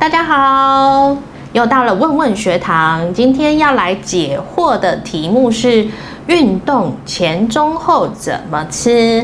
大家好，又到了问问学堂，今天要来解惑的题目是：运动前、中、后怎么吃？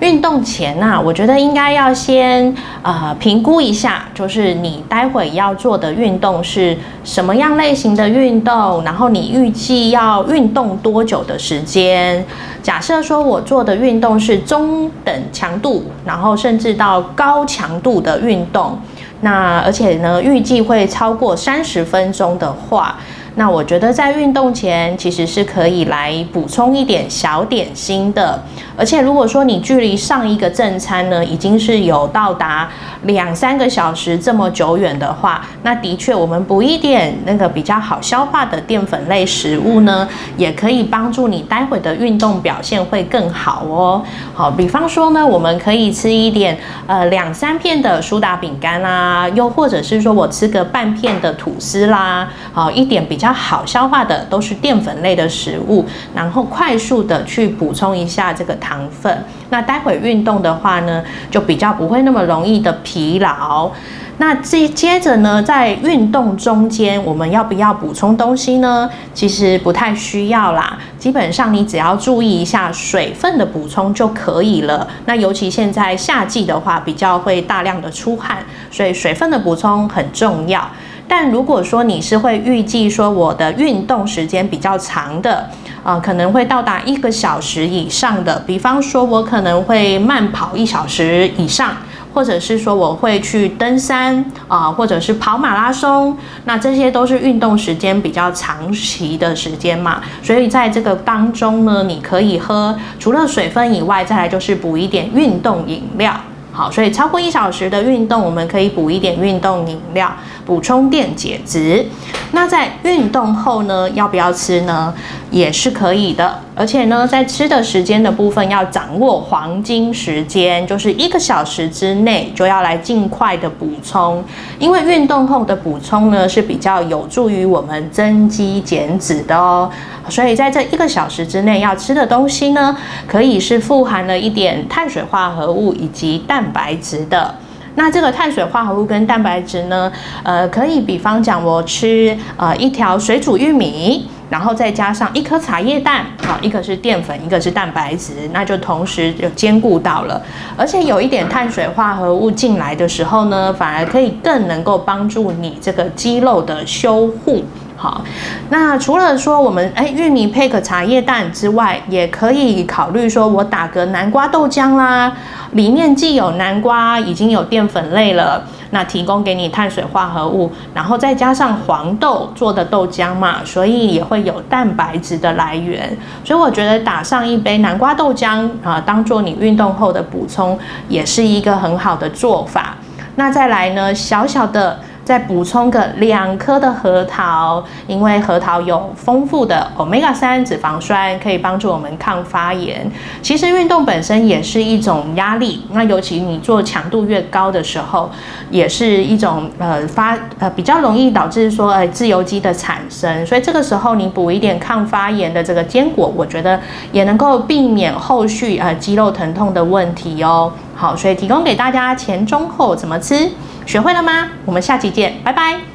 运动前呐，我觉得应该要先呃评估一下，就是你待会要做的运动是什么样类型的运动，然后你预计要运动多久的时间？假设说我做的运动是中等强度，然后甚至到高强度的运动，那而且呢预计会超过三十分钟的话。那我觉得在运动前其实是可以来补充一点小点心的，而且如果说你距离上一个正餐呢已经是有到达两三个小时这么久远的话，那的确我们补一点那个比较好消化的淀粉类食物呢，也可以帮助你待会的运动表现会更好哦。好，比方说呢，我们可以吃一点呃两三片的苏打饼干啦，又或者是说我吃个半片的吐司啦，好一点比较。比较好消化的都是淀粉类的食物，然后快速的去补充一下这个糖分。那待会运动的话呢，就比较不会那么容易的疲劳。那接接着呢，在运动中间，我们要不要补充东西呢？其实不太需要啦，基本上你只要注意一下水分的补充就可以了。那尤其现在夏季的话，比较会大量的出汗，所以水分的补充很重要。但如果说你是会预计说我的运动时间比较长的，啊，可能会到达一个小时以上的，比方说我可能会慢跑一小时以上，或者是说我会去登山啊，或者是跑马拉松，那这些都是运动时间比较长期的时间嘛，所以在这个当中呢，你可以喝除了水分以外，再来就是补一点运动饮料。好，所以超过一小时的运动，我们可以补一点运动饮料，补充电解质。那在运动后呢，要不要吃呢？也是可以的。而且呢，在吃的时间的部分要掌握黄金时间，就是一个小时之内就要来尽快的补充，因为运动后的补充呢是比较有助于我们增肌减脂的哦。所以在这一个小时之内要吃的东西呢，可以是富含了一点碳水化合物以及蛋白质的。那这个碳水化合物跟蛋白质呢，呃，可以比方讲我吃呃一条水煮玉米。然后再加上一颗茶叶蛋，好，一个是淀粉，一个是蛋白质，那就同时就兼顾到了。而且有一点碳水化合物进来的时候呢，反而可以更能够帮助你这个肌肉的修护。好，那除了说我们哎玉米配个茶叶蛋之外，也可以考虑说我打个南瓜豆浆啦，里面既有南瓜，已经有淀粉类了。那提供给你碳水化合物，然后再加上黄豆做的豆浆嘛，所以也会有蛋白质的来源。所以我觉得打上一杯南瓜豆浆啊，当做你运动后的补充，也是一个很好的做法。那再来呢，小小的。再补充个两颗的核桃，因为核桃有丰富的 omega 三脂肪酸，可以帮助我们抗发炎。其实运动本身也是一种压力，那尤其你做强度越高的时候，也是一种呃发呃比较容易导致说呃自由基的产生。所以这个时候你补一点抗发炎的这个坚果，我觉得也能够避免后续呃肌肉疼痛的问题哦。好，所以提供给大家前中后怎么吃。学会了吗？我们下期见，拜拜。